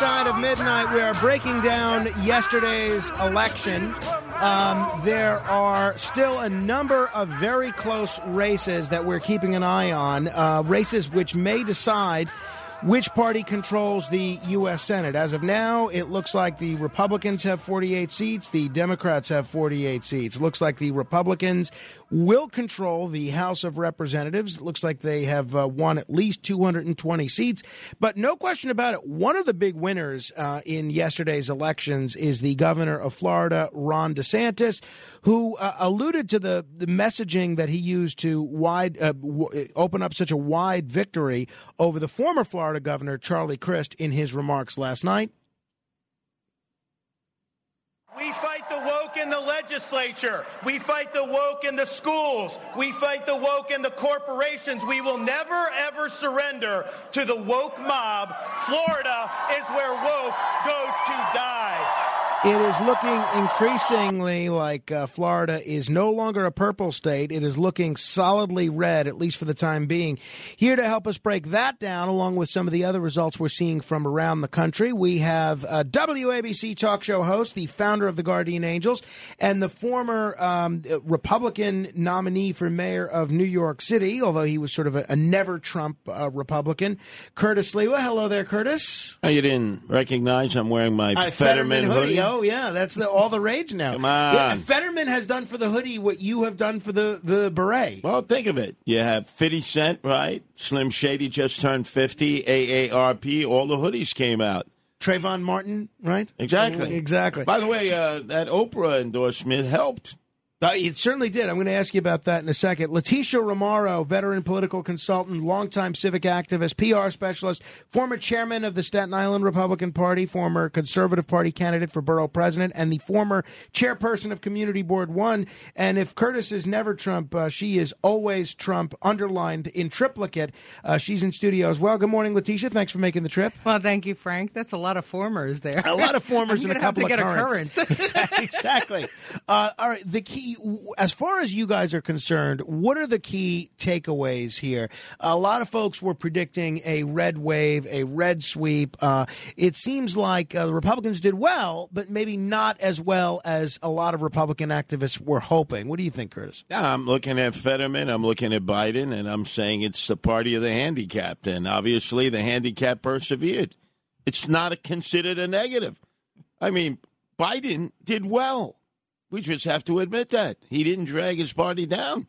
Side of midnight. We are breaking down yesterday's election. Um, there are still a number of very close races that we're keeping an eye on, uh, races which may decide which party controls the U.S. Senate. As of now, it looks like the Republicans have 48 seats, the Democrats have 48 seats. Looks like the Republicans will control the House of Representatives. It looks like they have uh, won at least 220 seats. But no question about it, one of the big winners uh, in yesterday's elections is the governor of Florida, Ron DeSantis, who uh, alluded to the, the messaging that he used to wide uh, w- open up such a wide victory over the former Florida governor, Charlie Crist, in his remarks last night. We fight the woke in the legislature. We fight the woke in the schools. We fight the woke in the corporations. We will never, ever surrender to the woke mob. Florida is where woke goes to die. It is looking increasingly like uh, Florida is no longer a purple state. It is looking solidly red, at least for the time being. Here to help us break that down, along with some of the other results we're seeing from around the country, we have uh, WABC talk show host, the founder of the Guardian Angels, and the former um, Republican nominee for mayor of New York City, although he was sort of a, a never Trump uh, Republican, Curtis Sliwa. Hello there, Curtis. Oh, you didn't recognize I'm wearing my Uh, Fetterman, hoodie? Oh yeah, that's the, all the rage now. Come on. Yeah, Fetterman has done for the hoodie what you have done for the the beret. Well, think of it. You have 50 Cent, right? Slim Shady just turned 50. AARP, all the hoodies came out. Trayvon Martin, right? Exactly. Exactly. By the way, uh, that Oprah endorsement helped. Uh, it certainly did. I'm going to ask you about that in a second. Leticia Remauro, veteran political consultant, longtime civic activist, PR specialist, former chairman of the Staten Island Republican Party, former Conservative Party candidate for borough president, and the former chairperson of Community Board One. And if Curtis is never Trump, uh, she is always Trump, underlined in triplicate. Uh, she's in studio as well. Good morning, Leticia. Thanks for making the trip. Well, thank you, Frank. That's a lot of formers there. A lot of formers and a couple of currents. current. exactly. Uh, all right. The key, as far as you guys are concerned, what are the key takeaways here? A lot of folks were predicting a red wave, a red sweep. Uh, it seems like uh, the Republicans did well, but maybe not as well as a lot of Republican activists were hoping. What do you think, Curtis? I'm looking at Fetterman, I'm looking at Biden, and I'm saying it's the party of the handicapped. And obviously, the handicap persevered. It's not considered a negative. I mean, Biden did well. We just have to admit that. He didn't drag his party down.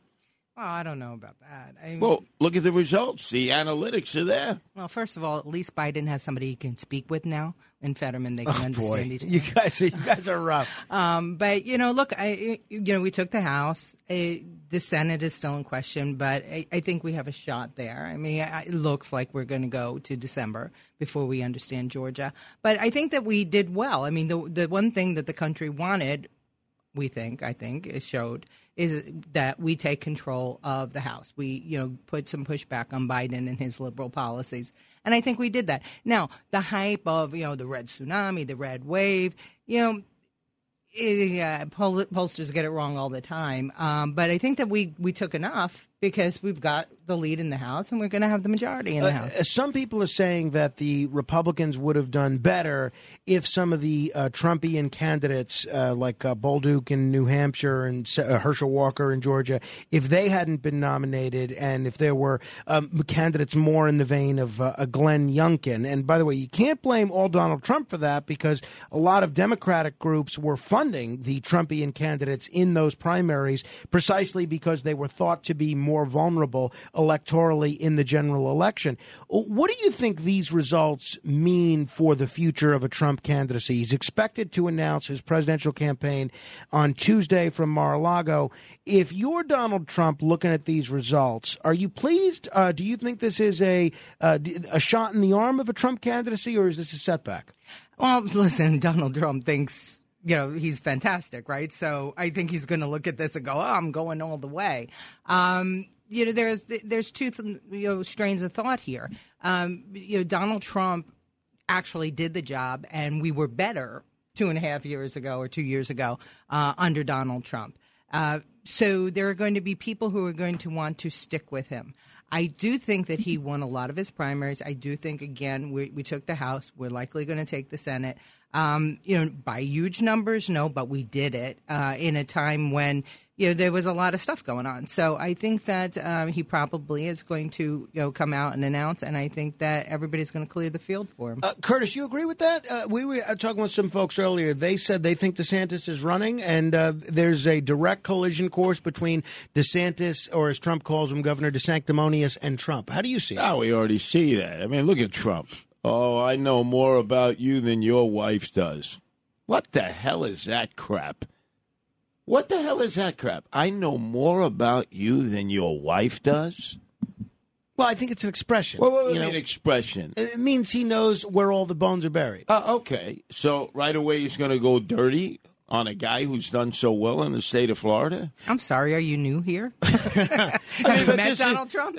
Well, I don't know about that. I mean, Well, look at the results. The analytics are there. well, first of all, at least Biden has somebody he can speak with now. In Fetterman, they can Oh, Boy, understand each other. you guys, you guys are rough. Um, but you know, look, I you know we took the House. Uh, the Senate is still in question, but I, I think we have a shot there. I mean, I, it looks like we're going to go to December before we understand Georgia. But I think that we did well. I mean, the the one thing that the country wanted, we think, I think, it showed is that we take control of the House. We, you know, put some pushback on Biden and his liberal policies. And I think we did that. Now, the hype of, you know, the red tsunami, the red wave, you know, yeah, poll- pollsters get it wrong all the time. Um, but I think that we, we took enough because we've got the lead in the House and we're going to have the majority in the House. Uh, some people are saying that the Republicans would have done better if some of the uh, Trumpian candidates, uh, like uh, Bolduc in New Hampshire and uh, Herschel Walker in Georgia, if they hadn't been nominated, and if there were um, candidates more in the vein of uh, a Glenn Youngkin. And by the way, you can't blame all Donald Trump for that because a lot of Democratic groups were funding the Trumpian candidates in those primaries precisely because they were thought to be more more vulnerable electorally in the general election. What do you think these results mean for the future of a Trump candidacy? He's expected to announce his presidential campaign on Tuesday from Mar-a-Lago. If you're Donald Trump looking at these results, are you pleased? Uh, do you think this is a uh, a shot in the arm of a Trump candidacy, or is this a setback? Well, listen, Donald Trump thinks you know he's fantastic, right? So I think he's going to look at this and go, "Oh, I'm going all the way." Um, you know, there's there's two you know strains of thought here. Um, you know, Donald Trump actually did the job, and we were better two and a half years ago or two years ago uh, under Donald Trump. Uh, so there are going to be people who are going to want to stick with him. I do think that he won a lot of his primaries. I do think, again, we, we took the House. We're likely going to take the Senate. Um, you know, by huge numbers, no, but we did it uh, in a time when you know there was a lot of stuff going on. So I think that um, he probably is going to you know come out and announce, and I think that everybody's going to clear the field for him. Uh, Curtis, you agree with that? Uh, we were uh, talking with some folks earlier. They said they think DeSantis is running, and uh, there's a direct collision course between DeSantis, or as Trump calls him, Governor DeSanctimonious, and Trump. How do you see it? Oh, we already see that. I mean, look at Trump. Oh, I know more about you than your wife does. What the hell is that crap? What the hell is that crap? I know more about you than your wife does? Well, I think it's an expression. What, what, what you mean know? expression? It means he knows where all the bones are buried. Uh, okay, so right away he's going to go dirty on a guy who's done so well in the state of Florida? I'm sorry, are you new here? I Have you but met Donald is- Trump?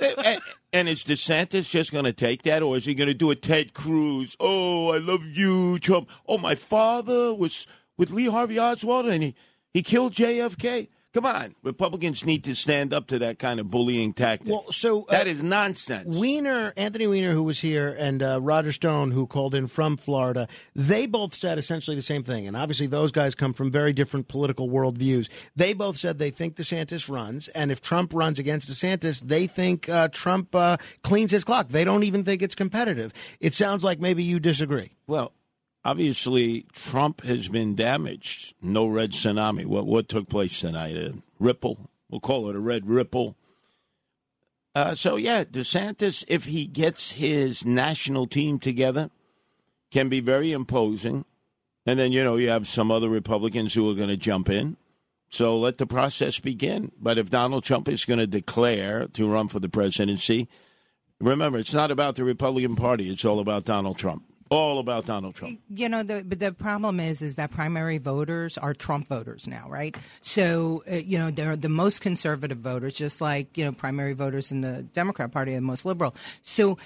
And, is DeSantis just going to take that, or is he going to do a Ted Cruz? Oh, I love you, Trump. Oh, my father was with Lee Harvey Oswald, and he, he killed JFK. Come on, Republicans need to stand up to that kind of bullying tactic. Well, so, uh, that is nonsense. Weiner, Anthony Weiner, who was here, and uh, Roger Stone, who called in from Florida, they both said essentially the same thing. And obviously, those guys come from very different political worldviews. They both said they think DeSantis runs, and if Trump runs against DeSantis, they think uh, Trump uh, cleans his clock. They don't even think it's competitive. It sounds like maybe you disagree. Well, obviously, Trump has been damaged. No red tsunami. What what took place tonight? A ripple. We'll call it a red ripple. Uh, so yeah, DeSantis, if he gets his national team together, can be very imposing. And then you know you have some other Republicans who are going to jump in. So let the process begin. But if Donald Trump is going to declare to run for the presidency, remember it's not about the Republican Party. It's all about Donald Trump. All about Donald Trump. You know, the, but the problem is, is that primary voters are Trump voters now, right? So, uh, you know, they're the most conservative voters, just like you know, primary voters in the Democrat Party are the most liberal. So.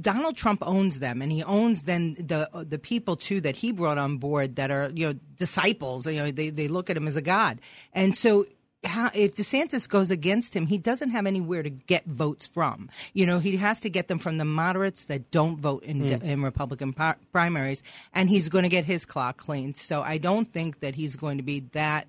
Donald Trump owns them, and he owns then the the people too that he brought on board that are you know disciples. You know they they look at him as a god, and so how, if DeSantis goes against him, he doesn't have anywhere to get votes from. You know, he has to get them from the moderates that don't vote in, hmm. in Republican par- primaries, and he's going to get his clock cleaned. So I don't think that he's going to be that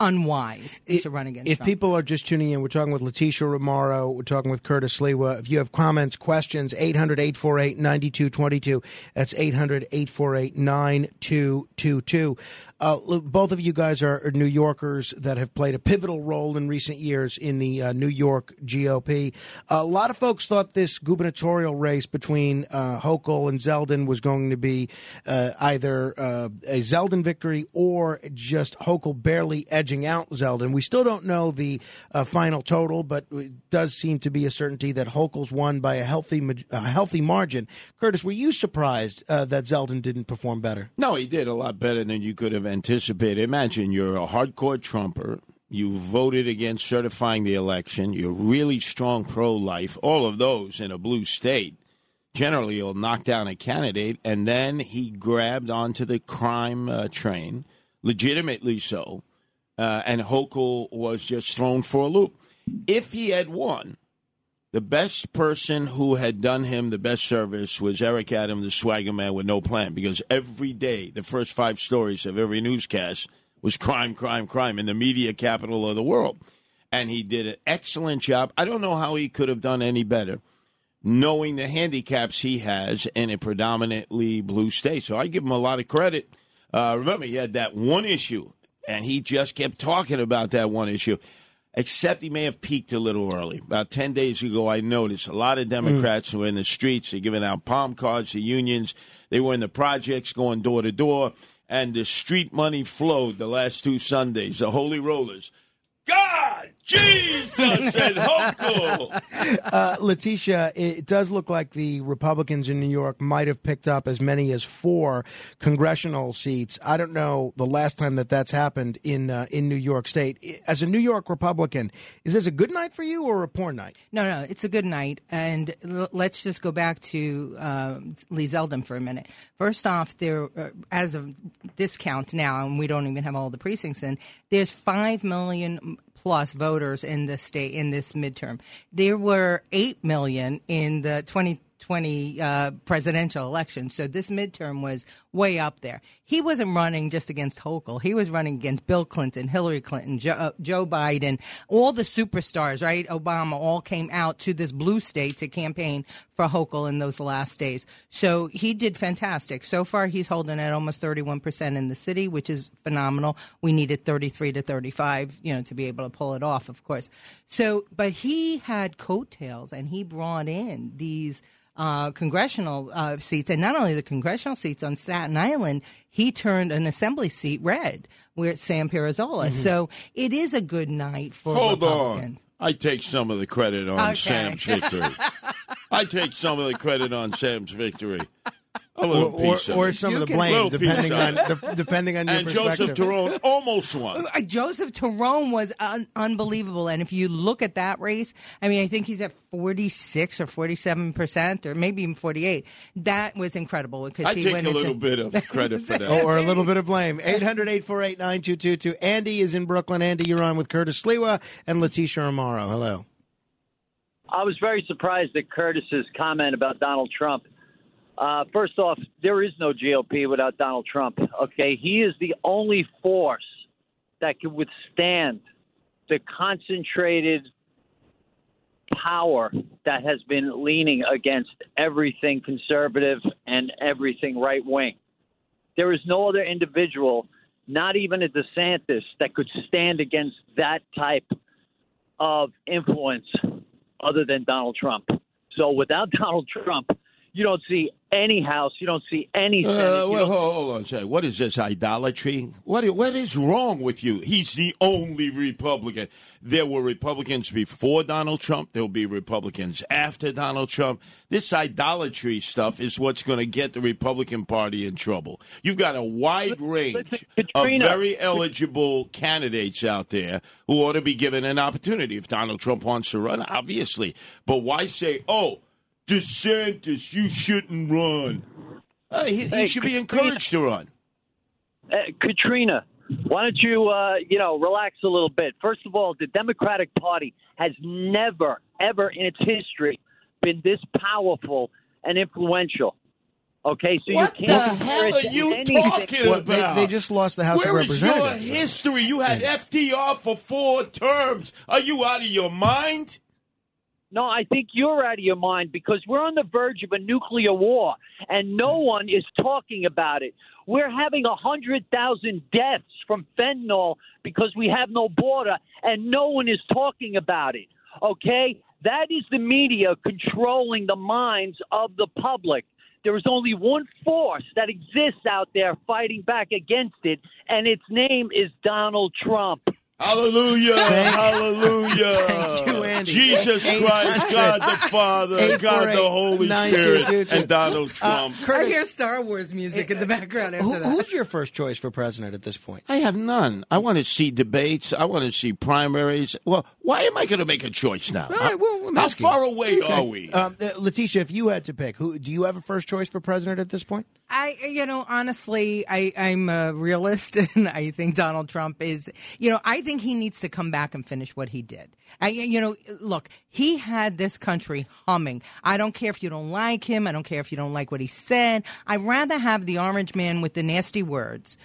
unwise to run against. If Trump. people are just tuning in, we're talking with Leticia Remauro. We're talking with Curtis Sliwa. If you have comments, questions, 800 848 9222. That's 800 848 9222. Uh, Both of you guys are New Yorkers that have played a pivotal role in recent years in the uh, New York GOP. a lot of folks thought this gubernatorial race between uh, Hochul and Zeldin was going to be uh, either uh, a Zeldin victory or just Hochul barely edging out Zeldin. We still don't know the uh, final total, but it does seem to be a certainty that Hochul's won by a healthy a healthy margin. Curtis, were you surprised uh, that Zeldin didn't perform better? No, he did a lot better than you could have anticipated. Imagine you're a hardcore Trumper. You voted against certifying the election. You're really strong pro life. All of those in a blue state. Generally, you'll knock down a candidate. And then he grabbed onto the crime uh, train, legitimately so. Uh, and Hochul was just thrown for a loop. If he had won, the best person who had done him the best service was Eric Adam, the swagger man with no plan, because every day, the first five stories of every newscast was crime, crime, crime in the media capital of the world. And he did an excellent job. I don't know how he could have done any better, knowing the handicaps he has in a predominantly blue state. So I give him a lot of credit. Uh, remember, he had that one issue, and he just kept talking about that one issue. except he may have peaked a little early. About 10 days ago, I noticed a lot of hmm. Democrats who were in the streets. They're giving out palm cards to unions. They were in the projects going door to door. And the street money flowed the last two Sundays, the Holy Rollers. God, Jesus, and Hochul. Uh, Leticia, it does look like the Republicans in New York might have picked up as many as four congressional seats. I don't know the last time that that's happened in uh, in New York State. As a New York Republican, is this a good night for you or a poor night? No, no, it's a good night. And l- let's just go back to uh, Lee Zeldin for a minute. First off, there, uh, as of this count now, and we don't even have all the precincts in, there's five million plus voters in the state in this midterm. There were eight million in the 2020 uh, presidential election, so this midterm was way up there. He wasn't running just against Hochul; he was running against Bill Clinton, Hillary Clinton, Joe, uh, Joe Biden, all the superstars. Right, Obama all came out to this blue state to campaign for Hochul in those last days. So he did fantastic. So far, he's holding at almost 31 percent in the city, which is phenomenal. We needed 33 to 35, you know, to be able to pull it off, of course. So, but he had coattails, and he brought in these uh, congressional uh, seats, and not only the congressional seats on Staten Island, he turned an assembly seat red where it's Sam Pirozzolo. Mm-hmm. So it is a good night for Hold Republicans. on. I take some of the credit on Okay. Sam's victory. I take some of the credit on Sam's victory. A Or, little or, piece of or some You of the blame, depending on it. de- depending on your and perspective. Joseph Tirone almost won. Uh, Joseph Tirone was un- unbelievable, and if you look at that race, I mean, I think he's at forty six or forty seven percent, or maybe even forty eight. That was incredible because I he take went a into little bit of credit for that. Or a little bit of blame. 800 848 9222. Andy is in Brooklyn. Andy, you're on with Curtis Sliwa and Leticia Remauro. Hello. I was very surprised at Curtis's comment about Donald Trump. Uh, first off, there is no GOP without Donald Trump. Okay, he is the only force that can withstand the concentrated power that has been leaning against everything conservative and everything right wing. There is no other individual, not even a DeSantis, that could stand against that type of influence other than Donald Trump. So without Donald Trump, you don't see any House, you don't see any Senate. Uh, well, hold, on a second. What is this idolatry? What what is wrong with you? He's the only Republican. There were Republicans before Donald Trump. There will be Republicans after Donald Trump. This idolatry stuff is what's going to get the Republican Party in trouble. You've got a wide range of Katrina- very eligible candidates out there who ought to be given an opportunity. If Donald Trump wants to run, obviously. But why say, oh, DeSantis, you shouldn't run? Uh, he, he Hey, should be Katrina- encouraged to run. Uh, Katrina, why don't you, uh, you know, relax a little bit? First of all, the Democratic Party has never, ever in its history been this powerful and influential. Okay, so What you the can't compare hell are you anything. talking Well, they, about? they just lost the House Where of is your history? You had FDR for four terms. Are you out of your mind? No, I think you're out of your mind because we're on the verge of a nuclear war, and no hmm. one is talking about it. We're having a hundred thousand deaths from fentanyl because we have no border, and no one is talking about it. Okay, that is the media controlling the minds of the public. There is only one force that exists out there fighting back against it, and its name is Donald Trump. Hallelujah! Hallelujah! Thank you, Andy. Jesus Eight- Christ, 800 God the Father, God the Holy 9222. Spirit, and Donald Trump. I Curtis, hear Star Wars music in the background after who, that. who's your first choice for president at this point? I have none. I want to see debates. I want to see primaries. Well, why am I going to make a choice now? All right, well, I'm How far away Okay. are we? Um, uh, Leticia, if you had to pick, who do you have a first choice for president at this point? I, you know, honestly, I, I'm a realist, and I think Donald Trump is, you know, I think he needs to come back and finish what he did. I, you know, look, he had this country humming. I don't care if you don't like him. I don't care if you don't like what he said. I'd rather have the orange man with the nasty words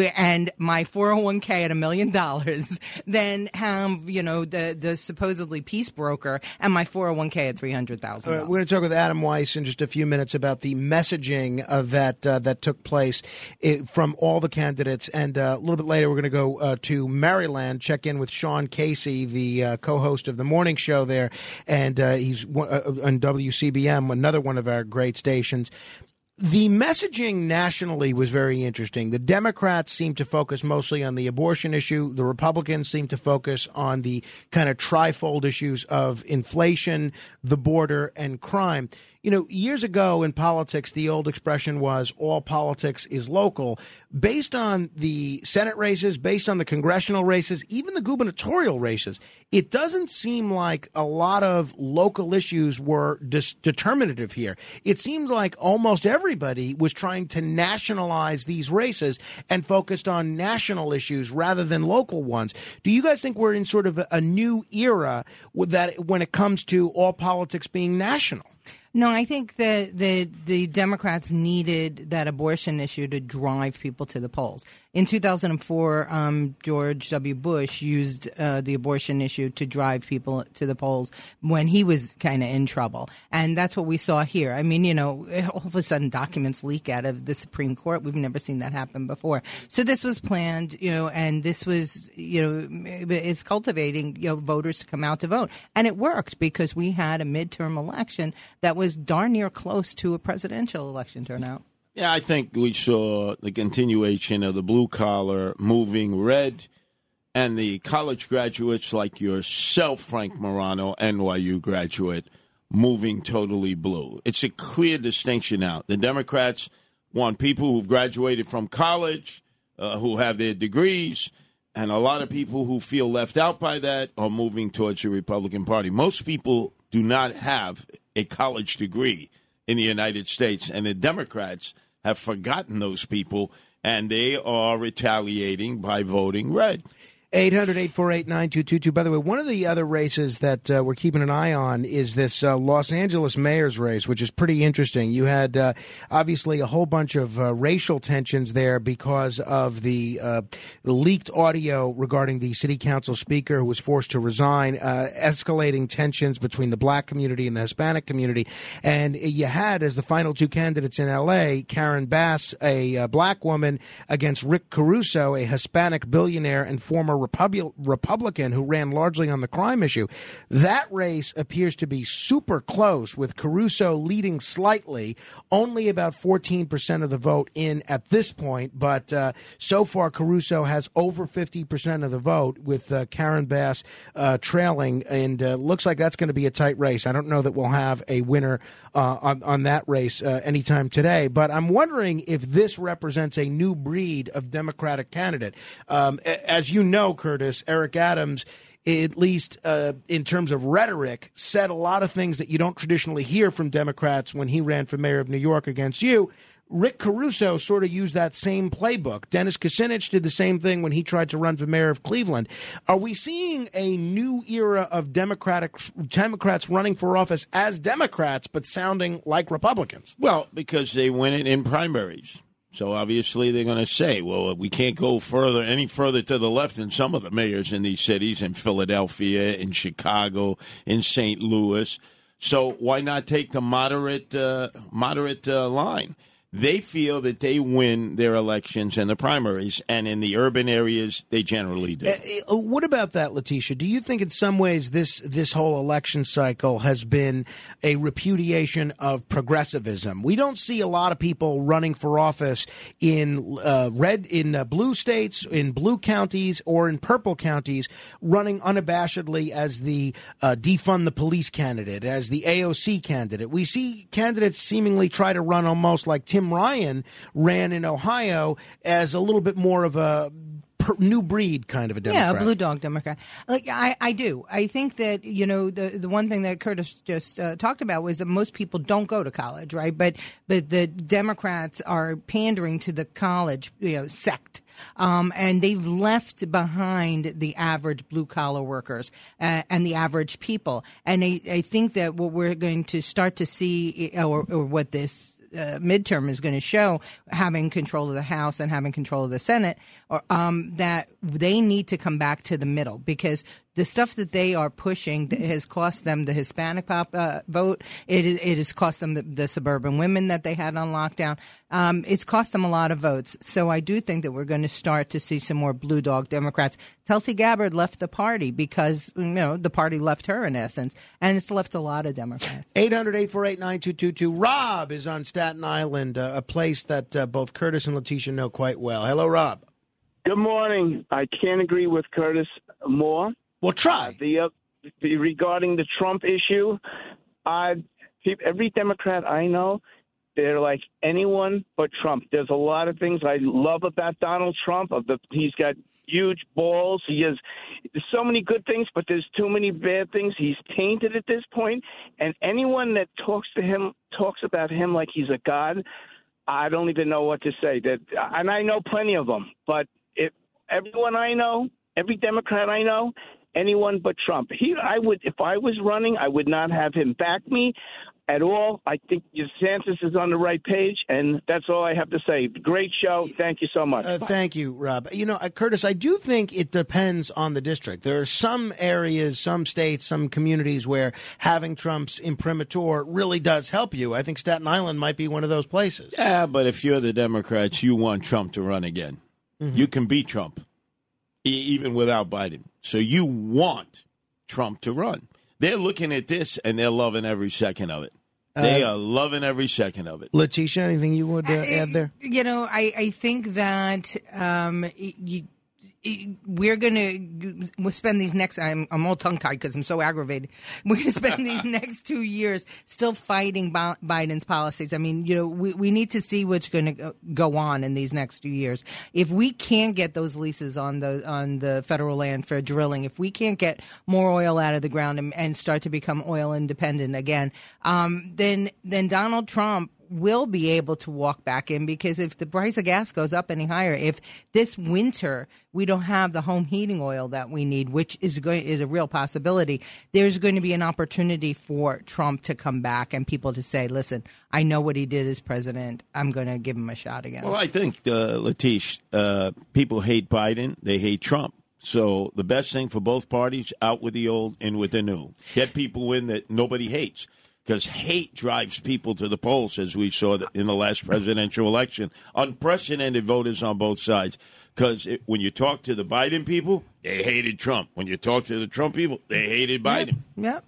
and my 401k at a million dollars than have you know the the supposedly peace broker and my 401k at three hundred thousand. Uh, we're going to talk with Adam Weiss in just a few minutes about the messaging that uh, that took place i from all the candidates, and uh, a little bit later we're going to go uh, to Maryland, check in with Sean Casey, the uh, co-host of the morning show there, and uh, he's on WCBM, another one of our great stations. The messaging nationally was very interesting. The Democrats seem to focus mostly on the abortion issue. The Republicans seem to focus on the kind of trifold issues of inflation, the border, and crime. You know, years ago in politics, the old expression was all politics is local. Based on the Senate races, based on the congressional races, even the gubernatorial races, it doesn't seem like a lot of local issues were dis- determinative here. It seems like almost everybody was trying to nationalize these races and focused on national issues rather than local ones. Do you guys think we're in sort of a, a new era that when it comes to all politics being national? No, I think that the the Democrats needed that abortion issue to drive people to the polls. In 2004, um, George W. Bush used uh, the abortion issue to drive people to the polls when he was kind of in trouble, and that's what we saw here. I mean, you know, all of a sudden documents leak out of the Supreme Court. We've never seen that happen before. So this was planned, you know, and this was, you know, it's cultivating, you know, voters to come out to vote, and it worked because we had a midterm election that was darn near close to a presidential election turnout. Yeah, I think we saw the continuation of the blue collar moving red and the college graduates like yourself, Frank Morano, NYU graduate, moving totally blue. It's a clear distinction now. The Democrats want people who've graduated from college, uh, who have their degrees, and a lot of people who feel left out by that are moving towards the Republican Party. Most people do not have a college degree in the United States, and the Democrats have forgotten those people, and they are retaliating by voting red. 800 848 9222. By the way, one of the other races that uh, we're keeping an eye on is this uh, Los Angeles mayor's race, which is pretty interesting. You had uh, obviously a whole bunch of uh, racial tensions there because of the, uh, the leaked audio regarding the city council speaker who was forced to resign, uh, escalating tensions between the black community and the Hispanic community. And you had, as the final two candidates in L.A., Karen Bass, a uh, black woman, against Rick Caruso, a Hispanic billionaire and former Repu- Republican who ran largely on the crime issue. That race appears to be super close, with Caruso leading slightly, only about 14% of the vote in at this point. But uh, so far, Caruso has over 50% of the vote, with uh, Karen Bass uh, trailing, and uh, looks like that's going to be a tight race. I don't know that we'll have a winner uh, on, on that race uh, anytime today, but I'm wondering if this represents a new breed of Democratic candidate. Um, as you know, Curtis, Eric Adams at least uh, in terms of rhetoric, said a lot of things that you don't traditionally hear from Democrats when he ran for mayor of New York against you. Rick Caruso sort of used that same playbook. Dennis Kucinich did the same thing when he tried to run for mayor of Cleveland. Are we seeing a new era of Democratic Democrats running for office as Democrats but sounding like Republicans? Well, because they win it in primaries. So obviously they're going to say, well, we can't go further, any further to the left than some of the mayors in these cities, in Philadelphia, in Chicago, in St. Louis. So why not take the moderate, uh, moderate uh, line? They feel that they win their elections and the primaries, and in the urban areas, they generally do. Uh, what about that, Leticia? Do you think in some ways this this whole election cycle has been a repudiation of progressivism? We don't see a lot of people running for office in uh, red, in uh, blue states, in blue counties, or in purple counties, running unabashedly as the uh, defund the police candidate, as the AOC candidate. We see candidates seemingly try to run almost like Tim Ryan ran in Ohio as a little bit more of a new breed kind of a Democrat. Yeah, a blue dog Democrat. Like I, I do. I think that you know the the one thing that Curtis just uh, talked about was that most people don't go to college, right? But but the Democrats are pandering to the college, you know, sect. Um, and they've left behind the average blue collar workers uh, and the average people. And I, I think that what we're going to start to see, or, or what this uh, midterm is going to show, having control of the House and having control of the Senate, or um, that they need to come back to the middle because the stuff that they are pushing that has cost them the Hispanic pop, uh, vote. It, is- it has cost them the, the suburban women that they had on lockdown. Um, it's cost them a lot of votes. So I do think that we're going to start to see some more blue dog Democrats. Tulsi Gabbard left the party because you know the party left her in essence, and it's left a lot of Democrats. 800 848 9222. Rob is on Staten Island, uh, a place that uh, both Curtis and Letitia know quite well. Hello, Rob. Good morning. I can't agree with Curtis more. Well, try. The, uh, the regarding the Trump issue, I every Democrat I know, they're like anyone but Trump. There's a lot of things I love about Donald Trump. Of the he's got huge balls. He has so many good things, but there's too many bad things. He's tainted at this point. point, and anyone that talks to him talks about him like he's a god. I don't even know what to say. That, and I know plenty of them, but if everyone I know, every Democrat I know, anyone but Trump. He, I would, if I was running, I would not have him back me at all. I think DeSantis is on the right page, and that's all I have to say. Great show. Thank you so much. Uh, thank you, Rob. You know, uh, Curtis, I do think it depends on the district. There are some areas, some states, some communities where having Trump's imprimatur really does help you. I think Staten Island might be one of those places. Yeah, but if you're the Democrats, you want Trump to run again. You can beat Trump, even without Biden. So you want Trump to run. They're looking at this and they're loving every second of it. They are loving every second of it. Leticia, anything you would uh, add there? You know, I, I think that um, you, we're going to we'll spend these next. I'm, I'm all tongue tied because I'm so aggravated. We're going to spend these next two years still fighting Biden's policies. I mean, you know, we, we need to see what's going to go on in these next two years. If we can't get those leases on the on the federal land for drilling, if we can't get more oil out of the ground and, and start to become oil independent again, um, then then Donald Trump will be able to walk back in because if the price of gas goes up any higher, if this winter we don't have the home heating oil that we need, which is going is a real possibility, there's going to be an opportunity for Trump to come back and people to say, "Listen, I know what he did as president. I'm going to give him a shot again." Well, I think, uh, Latish, uh, people hate Biden, they hate Trump. So the best thing for both parties, out with the old, in with the new. Get people in that nobody hates. Because hate drives people to the polls, as we saw in the last presidential election. Unprecedented voters on both sides. Because when you talk to the Biden people, they hated Trump. When you talk to the Trump people, they hated Biden. Yep.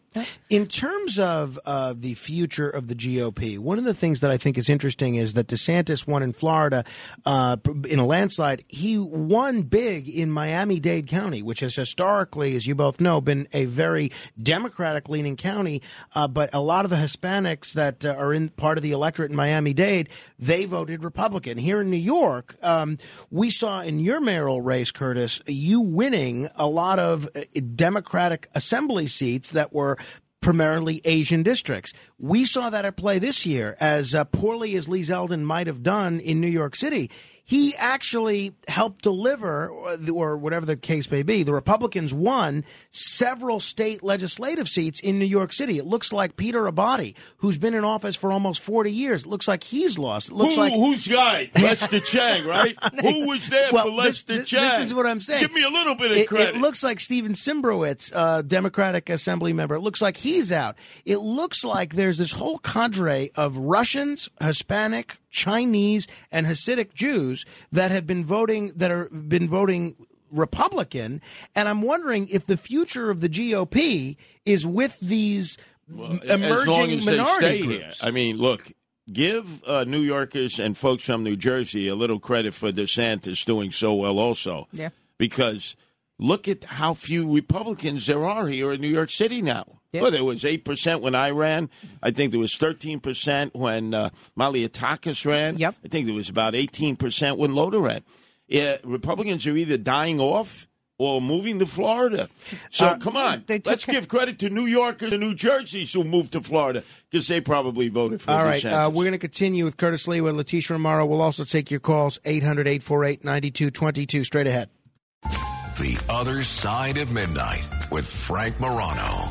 In terms of uh, the future of the GOP, one of the things that I think is interesting is that DeSantis won in Florida uh, in a landslide. He won big in Miami Dade County, which has historically, as you both know, been a very Democratic leaning county. Uh, but a lot of the Hispanics that uh, are in part of the electorate in Miami Dade, they voted Republican. Here in New York, um, we saw in your mayoral race, Curtis, you winning a lot of uh, Democratic assembly seats that were primarily Asian districts. We saw that at play this year, as uh, poorly as Lee Zeldin might have done in New York City. He actually helped deliver, or, whatever the case may be. The Republicans won several state legislative seats in New York City. It looks like Peter Abbate, who's been in office for almost 40 years, it looks like he's lost. It looks Who, like who's guy? Lester Chang, right? Who was there Well, for Lester this, Chang? This is what I'm saying. Give me a little bit of it, credit. It looks like Steven Cymbrowitz, uh, Democratic Assembly member. It looks like he's out. It looks like there's this whole cadre of Russians, Hispanic, Chinese, and Hasidic Jews that have been voting that are been voting Republican, and I'm wondering if the future of the GOP is with these m- as emerging long as they minority stay groups. here. I mean, look, give uh, New Yorkers and folks from New Jersey a little credit for DeSantis doing so well, also. Yeah. Because look at how few Republicans there are here in New York City now. Yeah. Well, there was eight percent when I ran. I think there was thirteen percent when uh, Malliotakis ran. Yep. I think there was about eighteen percent when Lhota ran. Yeah, Republicans are either dying off or moving to Florida. So Uh, come on, took let's give credit to New Yorkers and New Jerseys who moved to Florida because they probably voted for All right, DeSantis. uh, we're going to continue with Curtis Lee with Leticia Remauro. We'll also take your calls 800 848 9222. Straight ahead. The Other Side of Midnight with Frank Morano.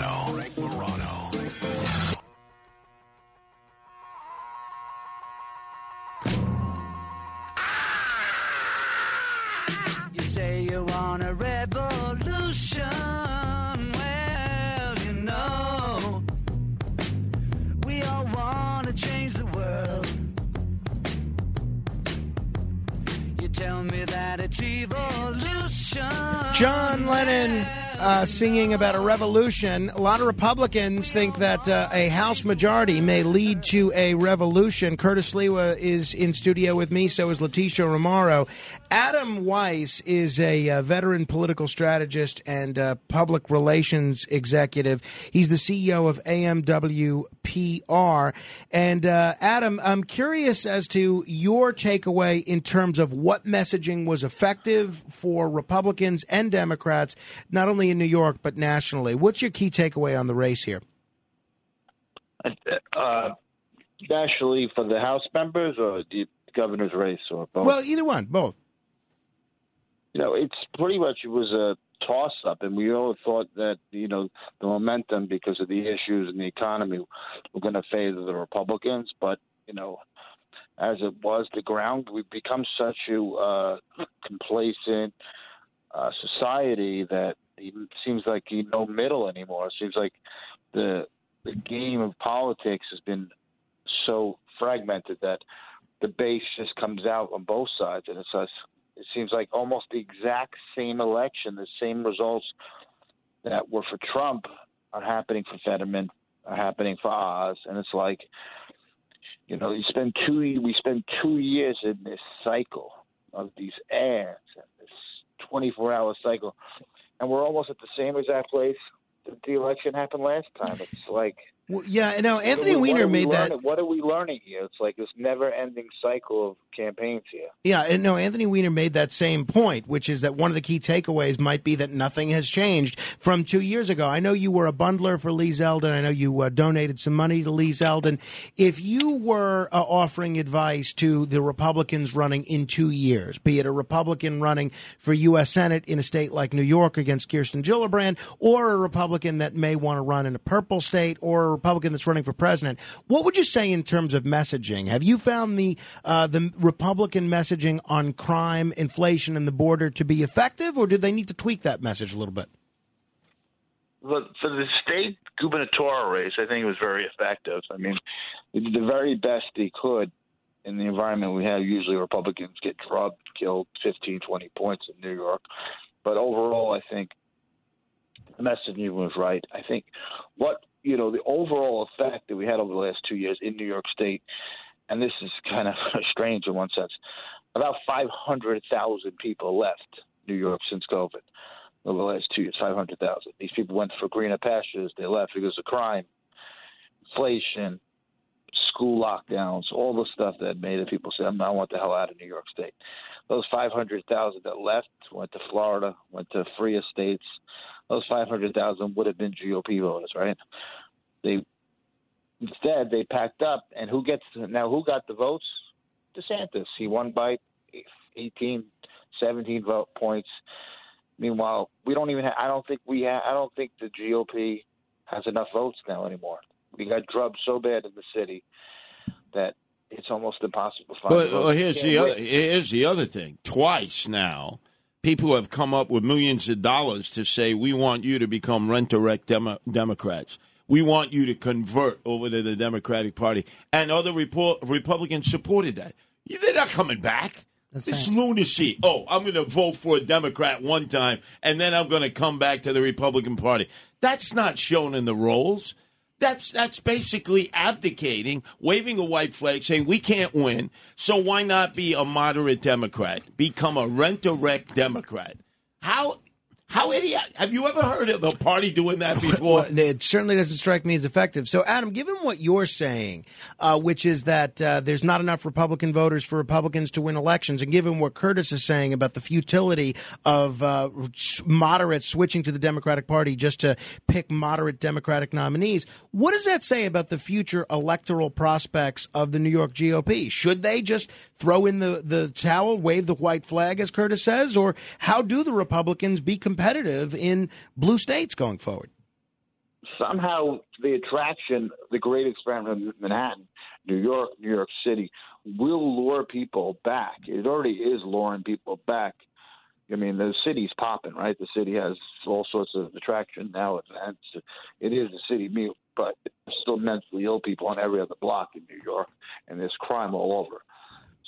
Uh, singing about a revolution. A lot of Republicans think that uh, a House majority may lead to a revolution. Curtis Sliwa is in studio with me, so is Leticia Remauro. Adam Weiss is a uh, veteran political strategist and uh, public relations executive. He's the CEO of AMW PR. And uh, Adam, I'm curious as to your takeaway in terms of what messaging was effective for Republicans and Democrats, not only in New York but nationally. What's your key takeaway on the race here? Uh, nationally for the House members or the governor's race or both? Well, either one, both. You know, it's pretty much it was a toss up, and we all thought that you know the momentum because of the issues in the economy were going to favor the Republicans, but you know. As it was, the ground we've become such a uh, complacent uh, society that it seems like you no middle anymore. It seems like the the game of politics has been so fragmented that the base just comes out on both sides, and it's us. It seems like almost the exact same election, the same results that were for Trump are happening for Fetterman, are happening for Oz, and it's like, you know, you spend two we spend two years in this cycle of these ads and this 24 hour cycle, and we're almost at the same exact place that the election happened last time. It's like Well, yeah, no, Anthony what Weiner what are we made that. learning- What are we learning here? It's like this never-ending cycle of campaigns here. Yeah, and no, Anthony Weiner made that same point, which is that one of the key takeaways might be that nothing has changed from two years ago. I know you were a bundler for Lee Zeldin. I know you uh, donated some money to Lee Zeldin. If you were uh, offering advice to the Republicans running in two years, be it a Republican running for U.S. Senate in a state like New York against Kirsten Gillibrand, or a Republican that may want to run in a purple state, or a Republican that's running for president, what would you say in terms of messaging? Have you found the uh, the Republican messaging on crime, inflation, and the border to be effective, or do they need to tweak that message a little bit? But for the state gubernatorial race, I think it was very effective. I mean, they did the very best they could in the environment we have. Usually Republicans get drubbed, killed 15, 20 points in New York. But overall, I think the messaging was right. I think what, you know, the overall effect that we had over the last two years in New York State, and this is kind of strange in one sense, about 500,000 people left New York since COVID over the last two years, 500,000. These people went for greener pastures. They left because of crime, inflation, school lockdowns, all the stuff that made the people say, I want the hell out of New York State. Those 500,000 that left went to Florida, went to freer states. Those 500,000 would have been GOP voters, right? They instead they packed up, and who gets now? Who got the votes? DeSantis. He won by 18, 17 vote points. Meanwhile, we don't even. Ha- I don't think we. Ha- I don't think the GOP has enough votes now anymore. We got drubbed so bad in the city that it's almost impossible to find. Well, votes. well, here's the other. Here's the other thing. Twice now, people have come up with millions of dollars to say we want you to become rent-a-wreck Demo- Democrats. We want you to convert over to the Democratic Party, and other Repo- Republicans supported that. They're not coming back. it's lunacy. Oh, I'm going to vote for a Democrat one time, and then I'm going to come back to the Republican Party. That's not shown in the rolls. That's that's basically abdicating, waving a white flag, saying we can't win. So why not be a moderate Democrat? Become a rent-a-wreck Democrat. How how idiot? Have you ever heard of a party doing that before? Well, it certainly doesn't strike me as effective. So, Adam, given what you're saying, uh, which is that uh, there's not enough Republican voters for Republicans to win elections, and given what Curtis is saying about the futility of uh, moderates switching to the Democratic Party just to pick moderate Democratic nominees, what does that say about the future electoral prospects of the New York GOP? Should they just throw in the, the towel, wave the white flag, as Curtis says, or how do the Republicans be competitive? Competitive in blue states going forward. somehow the attraction, the great experiment in Manhattan, New York, New York City, will lure people back. It already is luring people back. I mean, the city's popping, right? The city has all sorts of attraction now. It's, it is a city, meal, but still mentally ill people on every other block in New York, and there's crime all over.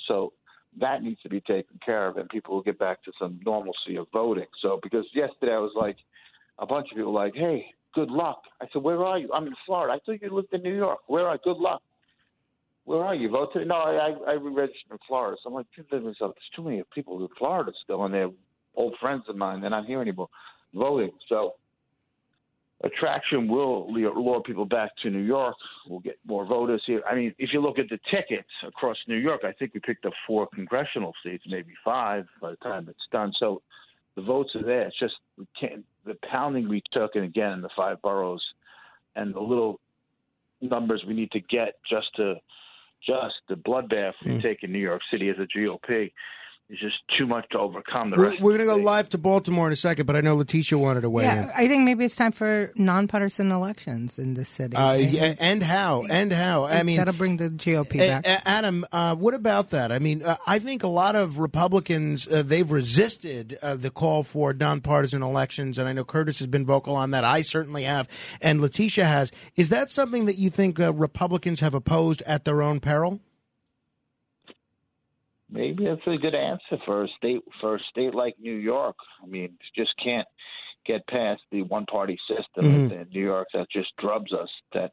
So that needs to be taken care of, and people will get back to some normalcy of voting. So, because yesterday I was like, a bunch of people like, hey, good luck. I said, where are you? I'm in Florida. I thought you lived in New York. Where are you? Good luck. Where are you? Vote today? No, I, I, I registered in Florida. So I'm like, to myself, there's too many people in Florida still, and they're old friends of mine. They're not here anymore voting. So attraction will lure people back to New York. We'll get more voters here. I mean, if you look at the tickets across New York, I think we picked up four congressional seats, maybe five by the time it's done. So the votes are there. It's just we can't, the pounding we took, and again, in the five boroughs, and the little numbers we need to get just to just the bloodbath we hmm. take in New York City as a GOP is just too much to overcome. The We're, rest we're going to go live to Baltimore in a second, but I know Leticia wanted to weigh in. Yeah, I think maybe it's time for nonpartisan elections in this city. Uh, yeah, and how? And how? I mean, that'll bring the GOP A- back. A- Adam, uh, what about that? I mean, uh, I think a lot of Republicans uh, they've resisted uh, the call for nonpartisan elections, and I know Curtis has been vocal on that. I certainly have, and Leticia has. Is that something that you think uh, Republicans have opposed at their own peril? Maybe that's a good answer for a state for a state like New York. I mean, just can't get past the one party system Mhm. in New York that just drubs us, that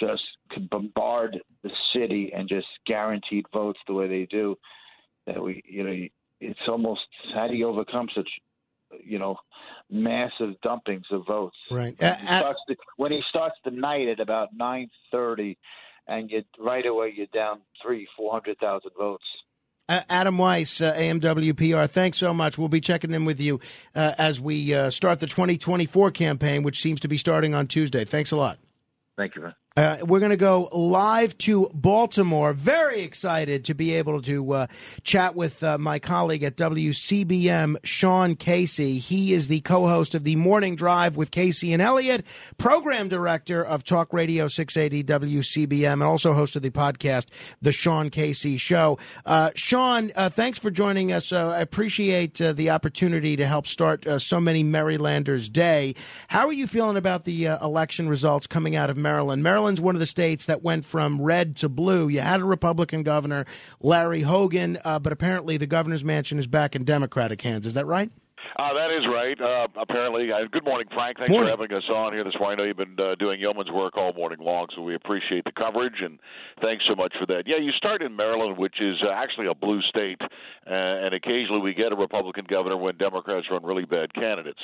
just could bombard the city and just guaranteed votes the way they do. That we, you know, it's almost how do you overcome such, you know, massive dumpings of votes? Right. When he starts the, when he starts the night at about nine thirty, and you right away you're down three, four hundred thousand votes. Uh, Adam Weiss, uh, AMWPR, thanks so much. We'll be checking in with you uh, as we uh, start the 2024 campaign, which seems to be starting on Tuesday. Thanks a lot. Thank you, man. Uh, we're going to go live to Baltimore. Very excited to be able to uh, chat with uh, my colleague at WCBM, Sean Casey. He is the co host of the Morning Drive with Casey and Elliott, program director of Talk Radio 680 WCBM, and also host of the podcast, The Sean Casey Show. Uh, Sean, uh, thanks for joining us. Uh, I appreciate the opportunity to help start so many Marylanders' day. How are you feeling about the election results coming out of Maryland? Maryland? Maryland's one of the states that went from red to blue. You had a Republican governor, Larry Hogan, uh, but apparently the governor's mansion is back in Democratic hands. Is that right? Uh, that is right. Uh, apparently, uh, good morning, Frank. Thanks Morning. for having us on here this morning. I know you've been uh, doing yeoman's work all morning long, so we appreciate the coverage and thanks so much for that. Yeah, you start in Maryland, which is uh, actually a blue state, uh, and occasionally we get a Republican governor when Democrats run really bad candidates.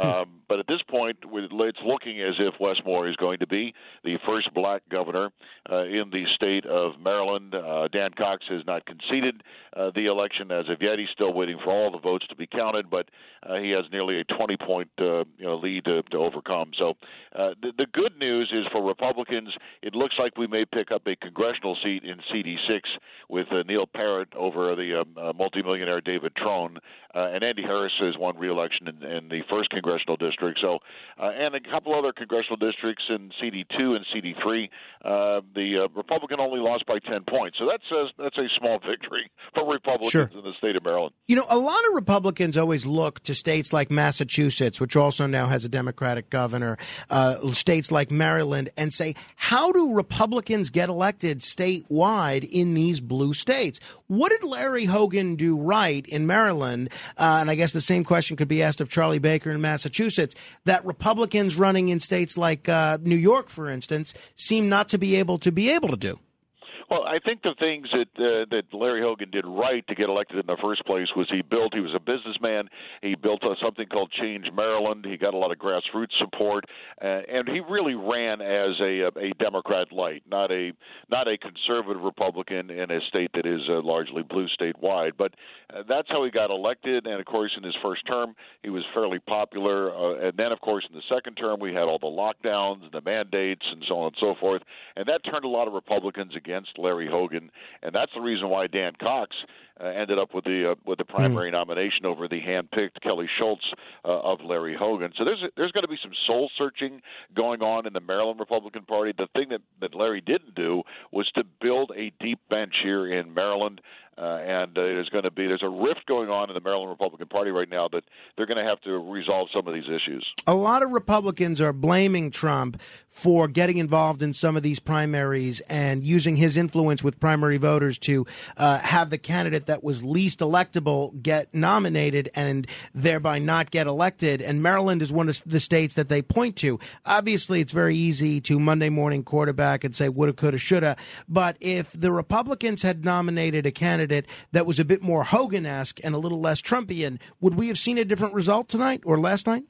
Um, but at this point, it's looking as if Wes Moore is going to be the first black governor uh, in the state of Maryland. Uh, Dan Cox has not conceded uh, the election as of yet. He's still waiting for all the votes to be counted, but uh, he has nearly a 20 point uh, you know, lead to, to overcome. So uh, the, the good news is for Republicans, it looks like we may pick up a congressional seat in CD6 with uh, Neil Parrott over the um, uh, multimillionaire David Trone, uh, and Andy Harris has won re-election in, in the first congressional district. So, uh, and a couple other congressional districts in CD2 and CD3. Uh, the uh, Republican only lost by 10 points, so that's a, that's a small victory for Republicans Sure. in the state of Maryland. You know, a lot of Republicans always look to states like Massachusetts, which also now has a Democratic governor, uh, states like Maryland, and say, how do Republicans get elected statewide in these blue states? What did Larry Hogan do right in Maryland? Uh, and I guess the same question could be asked of Charlie Baker in Massachusetts, that Republicans running in states like uh, New York, for instance, seem not to be able to be able to do. Well, I think the things that uh, that Larry Hogan did right to get elected in the first place was he built. He was a businessman. He built uh, something called Change Maryland. He got a lot of grassroots support, uh, and he really ran as a a Democrat light, not a not a conservative Republican in a state that is uh, largely blue statewide. But uh, that's how he got elected. And of course, in his first term, he was fairly popular. Uh, and then, of course, in the second term, we had all the lockdowns, and the mandates, and so on and so forth. And that turned a lot of Republicans against Larry Hogan, and that's the reason why Dan Cox uh, ended up with the uh, with the primary nomination over the hand-picked Kelly Schulz uh, of Larry Hogan. So there's there's going to be some soul searching going on in the Maryland Republican Party. The thing that that Larry didn't do was to build a deep bench here in Maryland. Uh, and uh, there's going to be there's a rift going on in the Maryland Republican Party right now that they're going to have to resolve some of these issues. A lot of Republicans are blaming Trump for getting involved in some of these primaries and using his influence with primary voters to uh, have the candidate that was least electable get nominated and thereby not get elected. And Maryland is one of the states that they point to. Obviously, it's very easy to Monday morning quarterback and say woulda, coulda, shoulda. But if the Republicans had nominated a candidate that was a bit more Hogan esque and a little less Trumpian, would we have seen a different result tonight or last night?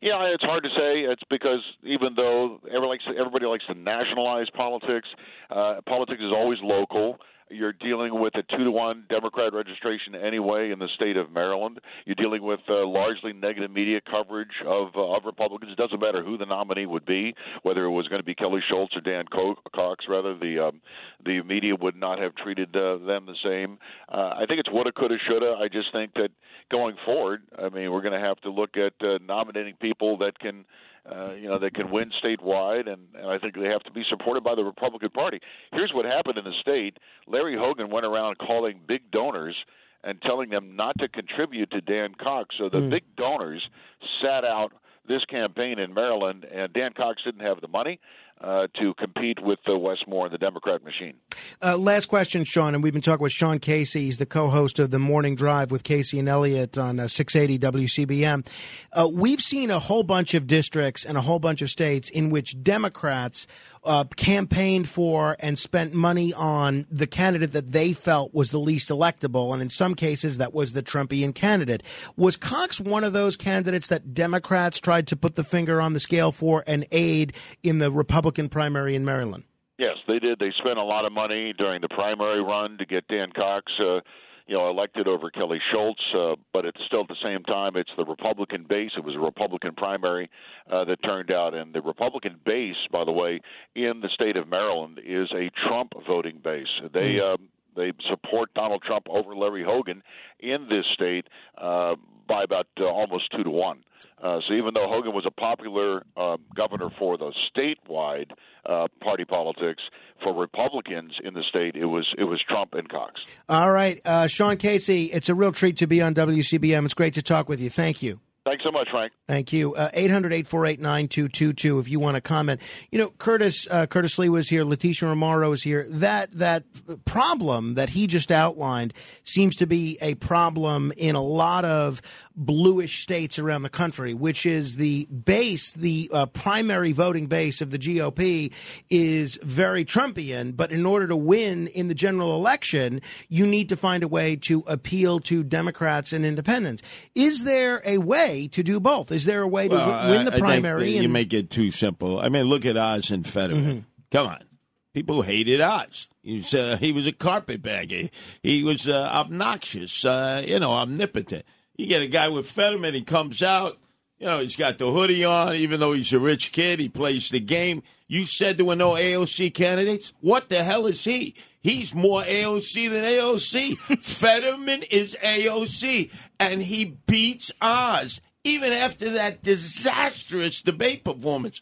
Yeah, it's hard to say. It's because even though everybody likes to, everybody likes to nationalize politics, uh, politics is always local. You're dealing with a two to one Democrat registration anyway in the state of Maryland. You're dealing with uh, largely negative media coverage of uh, of Republicans. It doesn't matter who the nominee would be, whether it was going to be Kelly Schulz or Dan Co- Cox. Rather, the um, the media would not have treated uh, them the same. Uh, I think it's woulda, coulda, shoulda. I just think that going forward, I mean, we're going to have to look at uh, nominating people that can uh, you know, that can win statewide, and, and I think they have to be supported by the Republican Party. Here's what happened in the state: Larry Hogan went around calling big donors and telling them not to contribute to Dan Cox. So the Hmm. big donors sat out this campaign in Maryland, and Dan Cox didn't have the money uh, to compete with the Wes Moore and the Democrat machine. Uh, last question, Sean, and we've been talking with Sean Casey. He's the co-host of the Morning Drive with Casey and Elliott on uh, 680 WCBM. Uh, we've seen a whole bunch of districts and a whole bunch of states in which Democrats uh, campaigned for and spent money on the candidate that they felt was the least electable, and in some cases that was the Trumpian candidate. Was Cox one of those candidates that Democrats tried to put the finger on the scale for and aid in the Republican primary in Maryland? Yes, they did. They spent a lot of money during the primary run to get Dan Cox, uh, you know, elected over Kelly Schulz. Uh, but it's still at the same time, it's the Republican base. It was a Republican primary uh, that turned out, and the Republican base, by the way, in the state of Maryland is a Trump voting base. They. Um, they support Donald Trump over Larry Hogan in this state uh, by about uh, almost two to one. Uh, so even though Hogan was a popular uh, governor for the statewide uh, party politics, for Republicans in the state, it was it was Trump and Cox. All right, uh, Sean Casey, it's a real treat to be on WCBM. It's great to talk with you. Thank you. Thanks so much, Frank. Thank you. Uh, 800 848 9222 if you want to comment. You know, Curtis uh, Curtis Sliwa was here, Leticia Remauro is here. That that problem that he just outlined seems to be a problem in a lot of bluish states around the country, which is the base, the uh, primary voting base of the GOP is very Trumpian. But in order to win in the general election, you need to find a way to appeal to Democrats and independents. Is there a way to do both? Is there a way to Well, win I- the I think primary? that you and- make it too simple. I mean, look at Oz and Fetterman. Mhm. Come on. People hated Oz. He was, uh, he was a carpetbagger. He was uh, obnoxious, uh, you know, omnipotent. You get a guy with Fetterman, he comes out, you know, he's got the hoodie on, even though he's a rich kid, he plays the game. You said there were no AOC candidates? What the hell is he? He's more AOC than AOC. Fetterman is AOC, and he beats Oz, even after that disastrous debate performance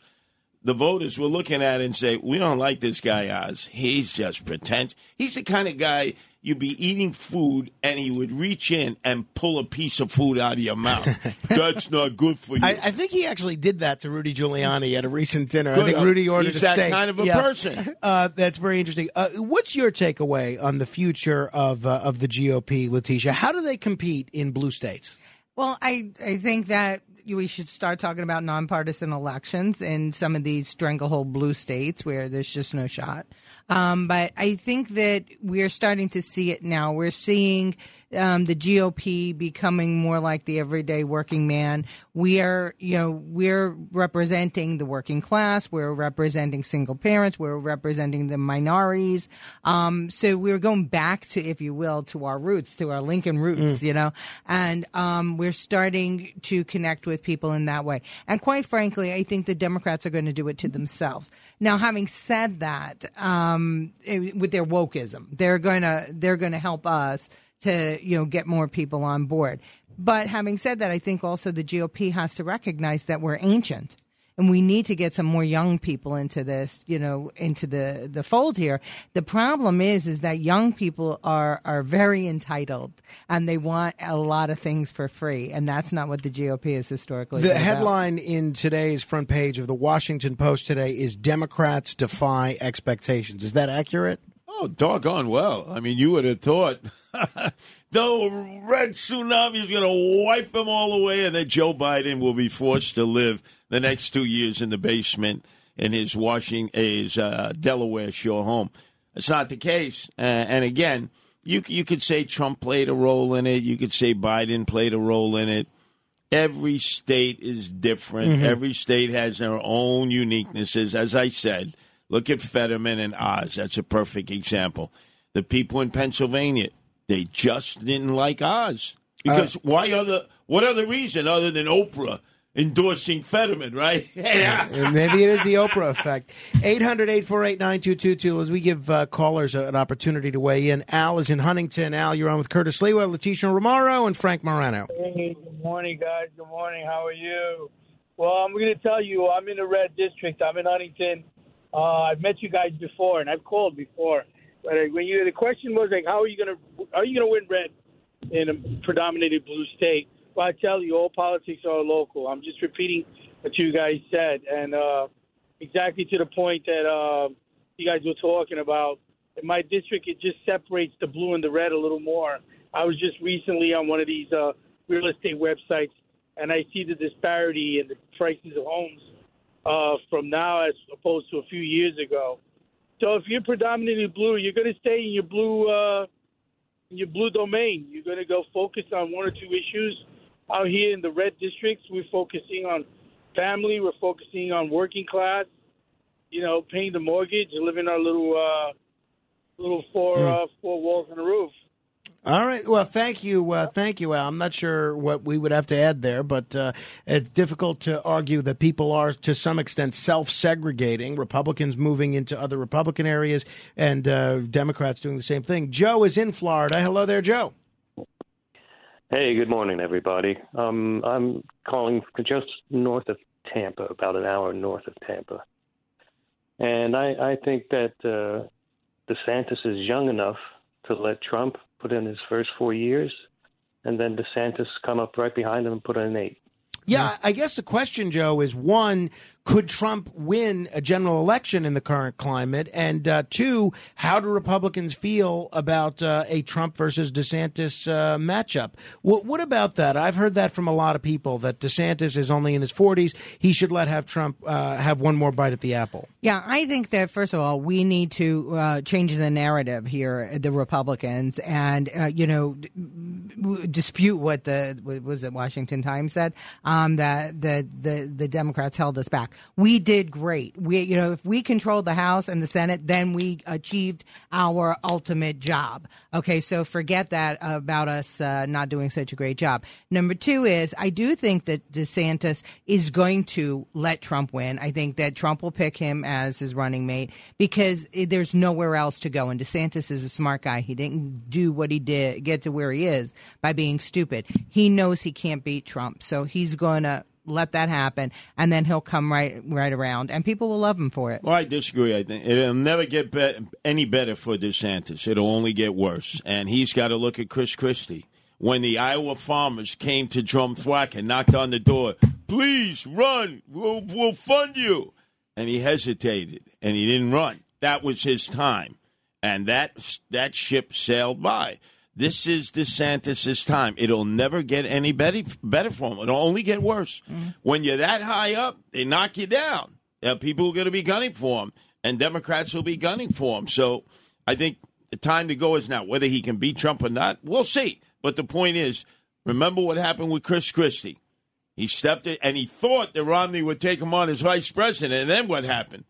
the voters were looking at it and say, "We don't like this guy Oz. He's just pretend. He's the kind of guy you'd be eating food and he would reach in and pull a piece of food out of your mouth. That's not good for you." I, I think he actually did that to Rudy Giuliani at a recent dinner. I think Rudy ordered He's a that steak. kind of a Yeah. person. Uh, that's very interesting. Uh, what's your takeaway on the future of uh, of the GOP, Leticia? How do they compete in blue states? Well, I I think that we should start talking about nonpartisan elections in some of these stranglehold blue states where there's just no shot. Um, but I think that we're starting to see it now. We're seeing um, the GOP becoming more like the everyday working man. We are, you know, we're representing the working class. We're representing single parents. We're representing the minorities. Um, so we're going back to, if you will, to our roots, to our Lincoln roots, Mm. you know, and um, we're starting to connect with people in that way. And quite frankly, I think the Democrats are going to do it to themselves. Now, having said that, um, eh, with their wokeism, they're going to they're going to help us to you know get more people on board. But having said that, I think also the GOP has to recognize that we're ancient and we need to get some more young people into this, you know, into the the fold here. The problem is, is that young people are are very entitled and they want a lot of things for free, and that's not what the GOP is historically. The been about. headline in today's front page of the Washington Post today is Democrats defy expectations. Is that accurate? Oh, doggone well. I mean, you would have thought the red tsunami is going to wipe them all away, and that Joe Biden will be forced to live the next two years in the basement in his Washington, his uh, Delaware shore home. It's not the case. Uh, and again, you you could say Trump played a role in it. You could say Biden played a role in it. Every state is different. Mhm. Every state has their own uniquenesses. As I said, look at Fetterman and Oz. That's a perfect example. The people in Pennsylvania, they just didn't like Oz because why other? What other reason other than Oprah endorsing Fetterman? Right? yeah. Maybe it is the Oprah effect. 800 848 9222 as we give uh, callers an opportunity to weigh in. Al is in Huntington. Al, you're on with Curtis Sliwa, Leticia Remauro, and Frank Morano. Hey, good morning, guys. Good morning. How are you? Well, I'm going to tell you, I'm in the red district. I'm in Huntington. Uh, I've met you guys before, and I've called before. But when you, the question was like, how are you to, are you to win red in a predominated blue state? Well, I tell you, all politics are local. I'm just repeating what you guys said, and uh, exactly to the point that uh, you guys were talking about. In my district, it just separates the blue and the red a little more. I was just recently on one of these uh, real estate websites, and I see the disparity in the prices of homes uh, from now as opposed to a few years ago. So if you're predominantly blue, you're going to stay in your blue uh, in your blue domain. You're going to go focus on one or two issues. Out here in the red districts, we're focusing on family. We're focusing on working class. You know, paying the mortgage, living our little uh, little four uh, four walls and a roof. All right. Well, thank you. Uh, thank you, Al. I'm not sure what we would have to add there, but uh, it's difficult to argue that people are, to some extent, self segregating, Republicans moving into other Republican areas, and uh, Democrats doing the same thing. Joe is in Florida. Hello there, Joe. Hey, good morning, everybody. Um, I'm calling just north of Tampa, about an hour north of Tampa. And I, I think that uh, DeSantis is young enough to let Trump put in his first four years, and then DeSantis come up right behind him and put in eight. Yeah, I guess the question, Joe, is one: Could Trump win a general election in the current climate? And uh, two, how do Republicans feel about uh, a Trump versus DeSantis uh, matchup? What, what about that? I've heard that from a lot of people that DeSantis is only in his forties. He should let have Trump uh, have one more bite at the apple. Yeah, I think that first of all, we need to uh, change the narrative here, the Republicans, and uh, you know, dispute what the what was it Washington Times said um, that the, the the Democrats held us back. We did great. We you know, if we controlled the House and the Senate, then we achieved our ultimate job. Okay, so forget that about us uh, not doing such a great job. Number two is I do think that DeSantis is going to let Trump win. I think that Trump will pick him as his running mate because eh, there's nowhere else to go. And DeSantis is a smart guy. He didn't do what he did, get to where he is by being stupid. He knows he can't beat Trump, so he's going to let that happen, and then he'll come right right around, and people will love him for it. Well, I disagree. I think it'll never get be- any better for DeSantis. It'll only get worse. And he's got to look at Chris Christie. When the Iowa farmers came to Drumthwacket and knocked on the door, please run, we'll, we'll fund you. And he hesitated and he didn't run. That was his time. And that, that ship sailed by. This is DeSantis' time. It'll never get any better, better for him. It'll only get worse. Mm-hmm. When you're that high up, they knock you down. People are going to be gunning for him, and Democrats will be gunning for him. So I think the time to go is now. Whether he can beat Trump or not, we'll see. But the point is, remember what happened with Chris Christie? He stepped in and he thought that Romney would take him on as vice president. And then what happened?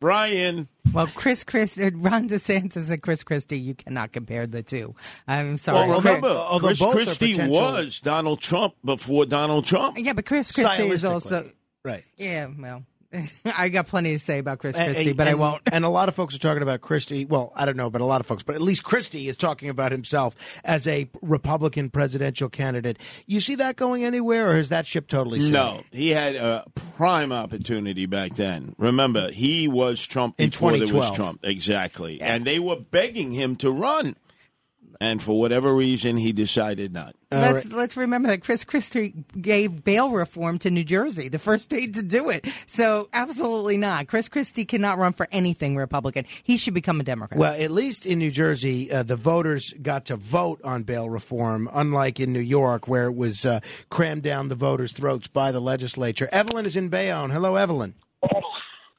Brian. Well, Chris, Chris, uh, Ron DeSantis and Chris Christie, you cannot compare the two. I'm sorry. Well, remember, although Chris both are Christie potential- was Donald Trump before Donald Trump. yeah, but Chris Christie is also right. Yeah, well, I got plenty to say about Chris Christie, and- but I won't. And a lot of folks are talking about Christie. Well, I don't know, but a lot of folks, but at least Christie is talking about himself as a Republican presidential candidate. You see that going anywhere, or has that ship totally sailed? No, he had a prime opportunity back then. Remember, he was Trump In before there was 2012. Trump. Exactly. And they were begging him to run. And for whatever reason, he decided not. Let's let's remember that Chris Christie gave bail reform to New Jersey, the first state to do it. So absolutely not. Chris Christie cannot run for anything Republican. He should become a Democrat. Well, at least in New Jersey, uh, the voters got to vote on bail reform, unlike in New York, where it was uh, crammed down the voters' throats by the legislature. Evelyn is in Bayonne. Hello, Evelyn.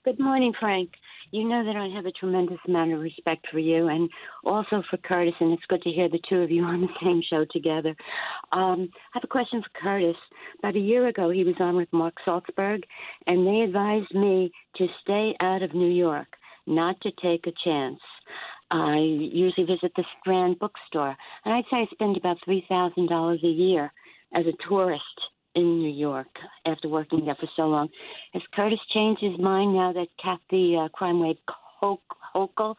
Good morning, Frank. You know that I have a tremendous amount of respect for you and also for Curtis, and it's good to hear the two of you on the same show together. Um, I have a question for Curtis. About a year ago, he was on with Mark Salzberg, and they advised me to stay out of New York, not to take a chance. I usually visit the Strand bookstore, and I'd say I spend about $3,000 a year as a tourist in New York after working there for so long. Has Curtis changed his mind now that Kathy uh, Crime Wave Hochul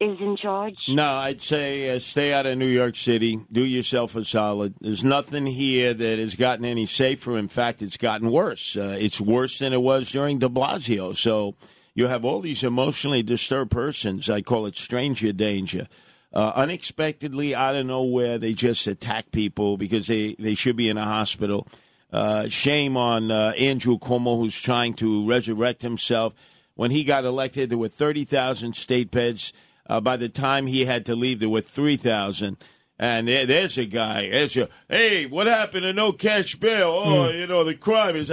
is in charge? No, I'd say uh, stay out of New York City. Do yourself a solid. There's nothing here that has gotten any safer. In fact, it's gotten worse. Uh, it's worse than it was during de Blasio. So you have all these emotionally disturbed persons. I call it stranger danger. Uh, unexpectedly, out of nowhere, they just attack people because they, they should be in a hospital. Uh, shame on uh, Andrew Cuomo, who's trying to resurrect himself. When he got elected, there were 30,000 state beds. Uh, by the time he had to leave, there were 3,000. And there, there's a guy. There's a, hey, what happened to no cash bail? Oh, you know, the crime is.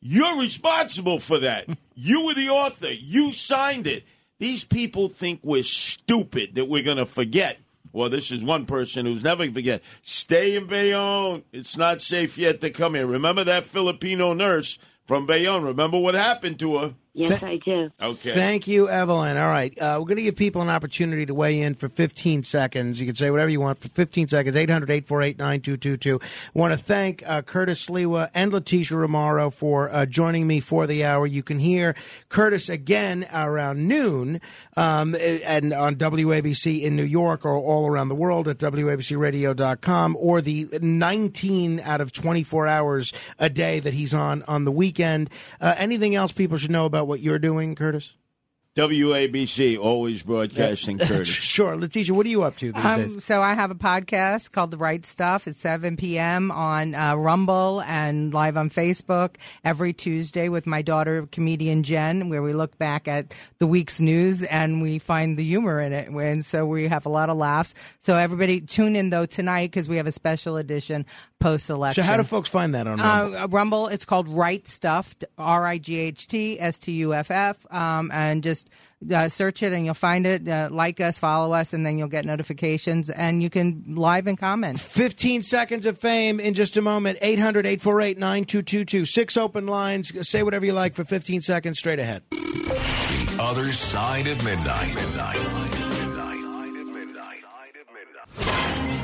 You're responsible for that. you were the author. You signed it. These people think we're stupid that we're going to forget. Well, this is one person who's never forget. Stay in Bayonne. It's not safe yet to come here. Remember that Filipino nurse from Bayonne? Remember what happened to her? Yes, I do. Okay. Thank you, Evelyn. All right. Uh, we're going to give people an opportunity to weigh in for 15 seconds. You can say whatever you want for 15 seconds. 800 848 9222. want to thank uh, Curtis Sliwa and Leticia Remauro for uh, joining me for the hour. You can hear Curtis again around noon um, and on WABC in New York or all around the world at WABCRadio.com or the 19 out of 24 hours a day that he's on on the weekend. Uh, anything else people should know about what you're doing, Curtis? WABC, always broadcasting Curtis. sure. Leticia, what are you up to these days? Um, so I have a podcast called The Right Stuff at 7 p.m. on uh, Rumble and live on Facebook every Tuesday with my daughter, comedian Jen, where we look back at the week's news and we find the humor in it. And so we have a lot of laughs. So everybody tune in though tonight because we have a special edition post election. So how do folks find that on Rumble? Uh, Rumble, it's called Right Stuff, R I G H T S T U F F, um, and just uh, search it and you'll find it. Uh, like us, follow us, and then you'll get notifications, and you can live and comment. 15 seconds of fame in just a moment. 800 848 9222. Six open lines. Say whatever you like for 15 seconds straight ahead. The other side of midnight.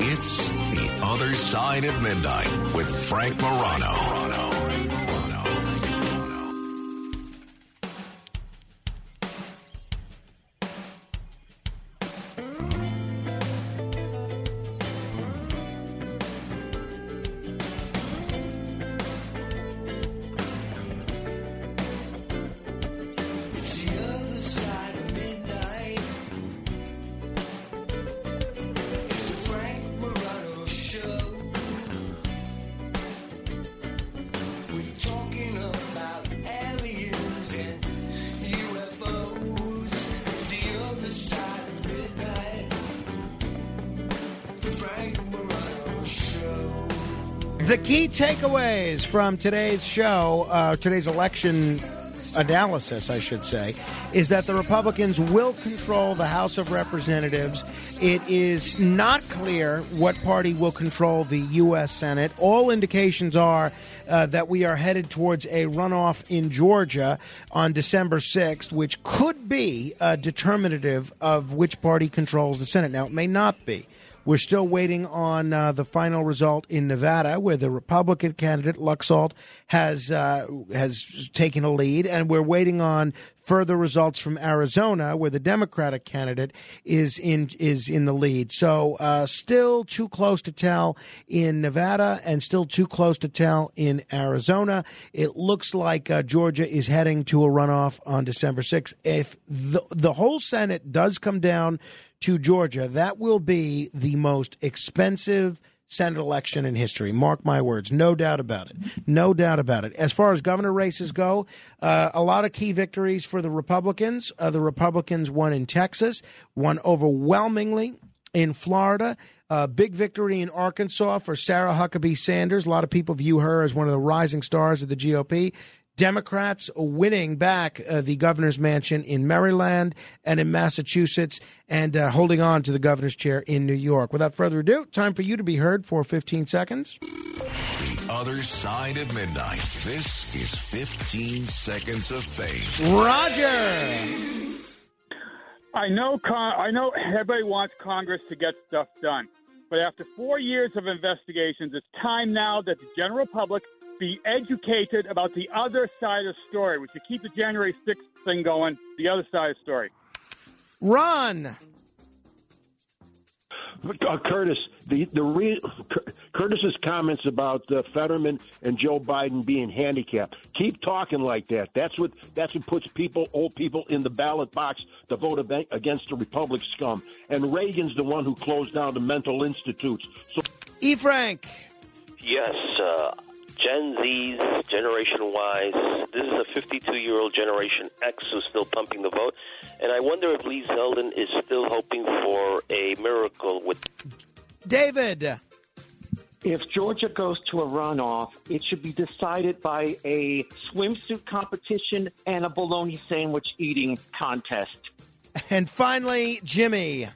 It's the other side of midnight with Frank Morano. The key takeaways from today's show, uh, today's election analysis, I should say, is that the Republicans will control the House of Representatives. It is not clear what party will control the U.S. Senate. All indications are uh, that we are headed towards a runoff in Georgia on December 6th, which could be uh, determinative of which party controls the Senate. Now, it may not be. We're still waiting on uh, the final result in Nevada, where the Republican candidate Laxalt has uh, has taken a lead, and we're waiting on further results from Arizona, where the Democratic candidate is in is in the lead. So, uh, still too close to tell in Nevada, and still too close to tell in Arizona. It looks like uh, Georgia is heading to a runoff on December 6th. If the the whole Senate does come down to Georgia, that will be the most expensive Senate election in history. Mark my words. No doubt about it. No doubt about it. As far as governor races go, uh, a lot of key victories for the Republicans. Uh, the Republicans won in Texas, won overwhelmingly in Florida. Uh, big victory in Arkansas for Sarah Huckabee Sanders. A lot of people view her as one of the rising stars of the GOP. Democrats winning back uh, the governor's mansion in Maryland and in Massachusetts and uh, holding on to the governor's chair in New York. Without further ado, time for you to be heard for 15 seconds. The other side of midnight. This is 15 seconds of fame. Roger. I know. Con- I know everybody wants Congress to get stuff done, but after four years of investigations, it's time now that the general public be educated about the other side of the story. We should keep the January 6th thing going, the other side of the story. Run. Uh, Curtis, the the re- Curtis's comments about uh, Fetterman and Joe Biden being handicapped. Keep talking like that. That's what that's what puts people, old people, in the ballot box to vote ab- against the Republic scum. And Reagan's the one who closed down the mental institutes. So, E. Frank. Yes, uh, Gen Zs, Generation Ys. This is a 52 year old Generation X who's still pumping the vote. And I wonder if Lee Zeldin is still hoping for a miracle with. David. If Georgia goes to a runoff, it should be decided by a swimsuit competition and a bologna sandwich eating contest. And finally, Jimmy.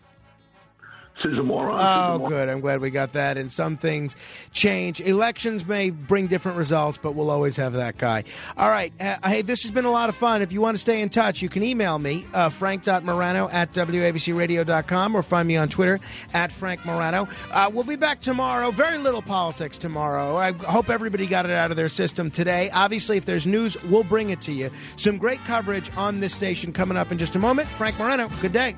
Is a moron. Oh, good. I'm glad we got that. And some things change. Elections may bring different results, but we'll always have that guy. All right. Hey, this has been a lot of fun. If you want to stay in touch, you can email me, uh, frank.morano at wabcradio.com, or find me on Twitter at Frank Morano. Uh, we'll be back tomorrow. Very little politics tomorrow. I hope everybody got it out of their system today. Obviously, if there's news, we'll bring it to you. Some great coverage on this station coming up in just a moment. Frank Morano, good day.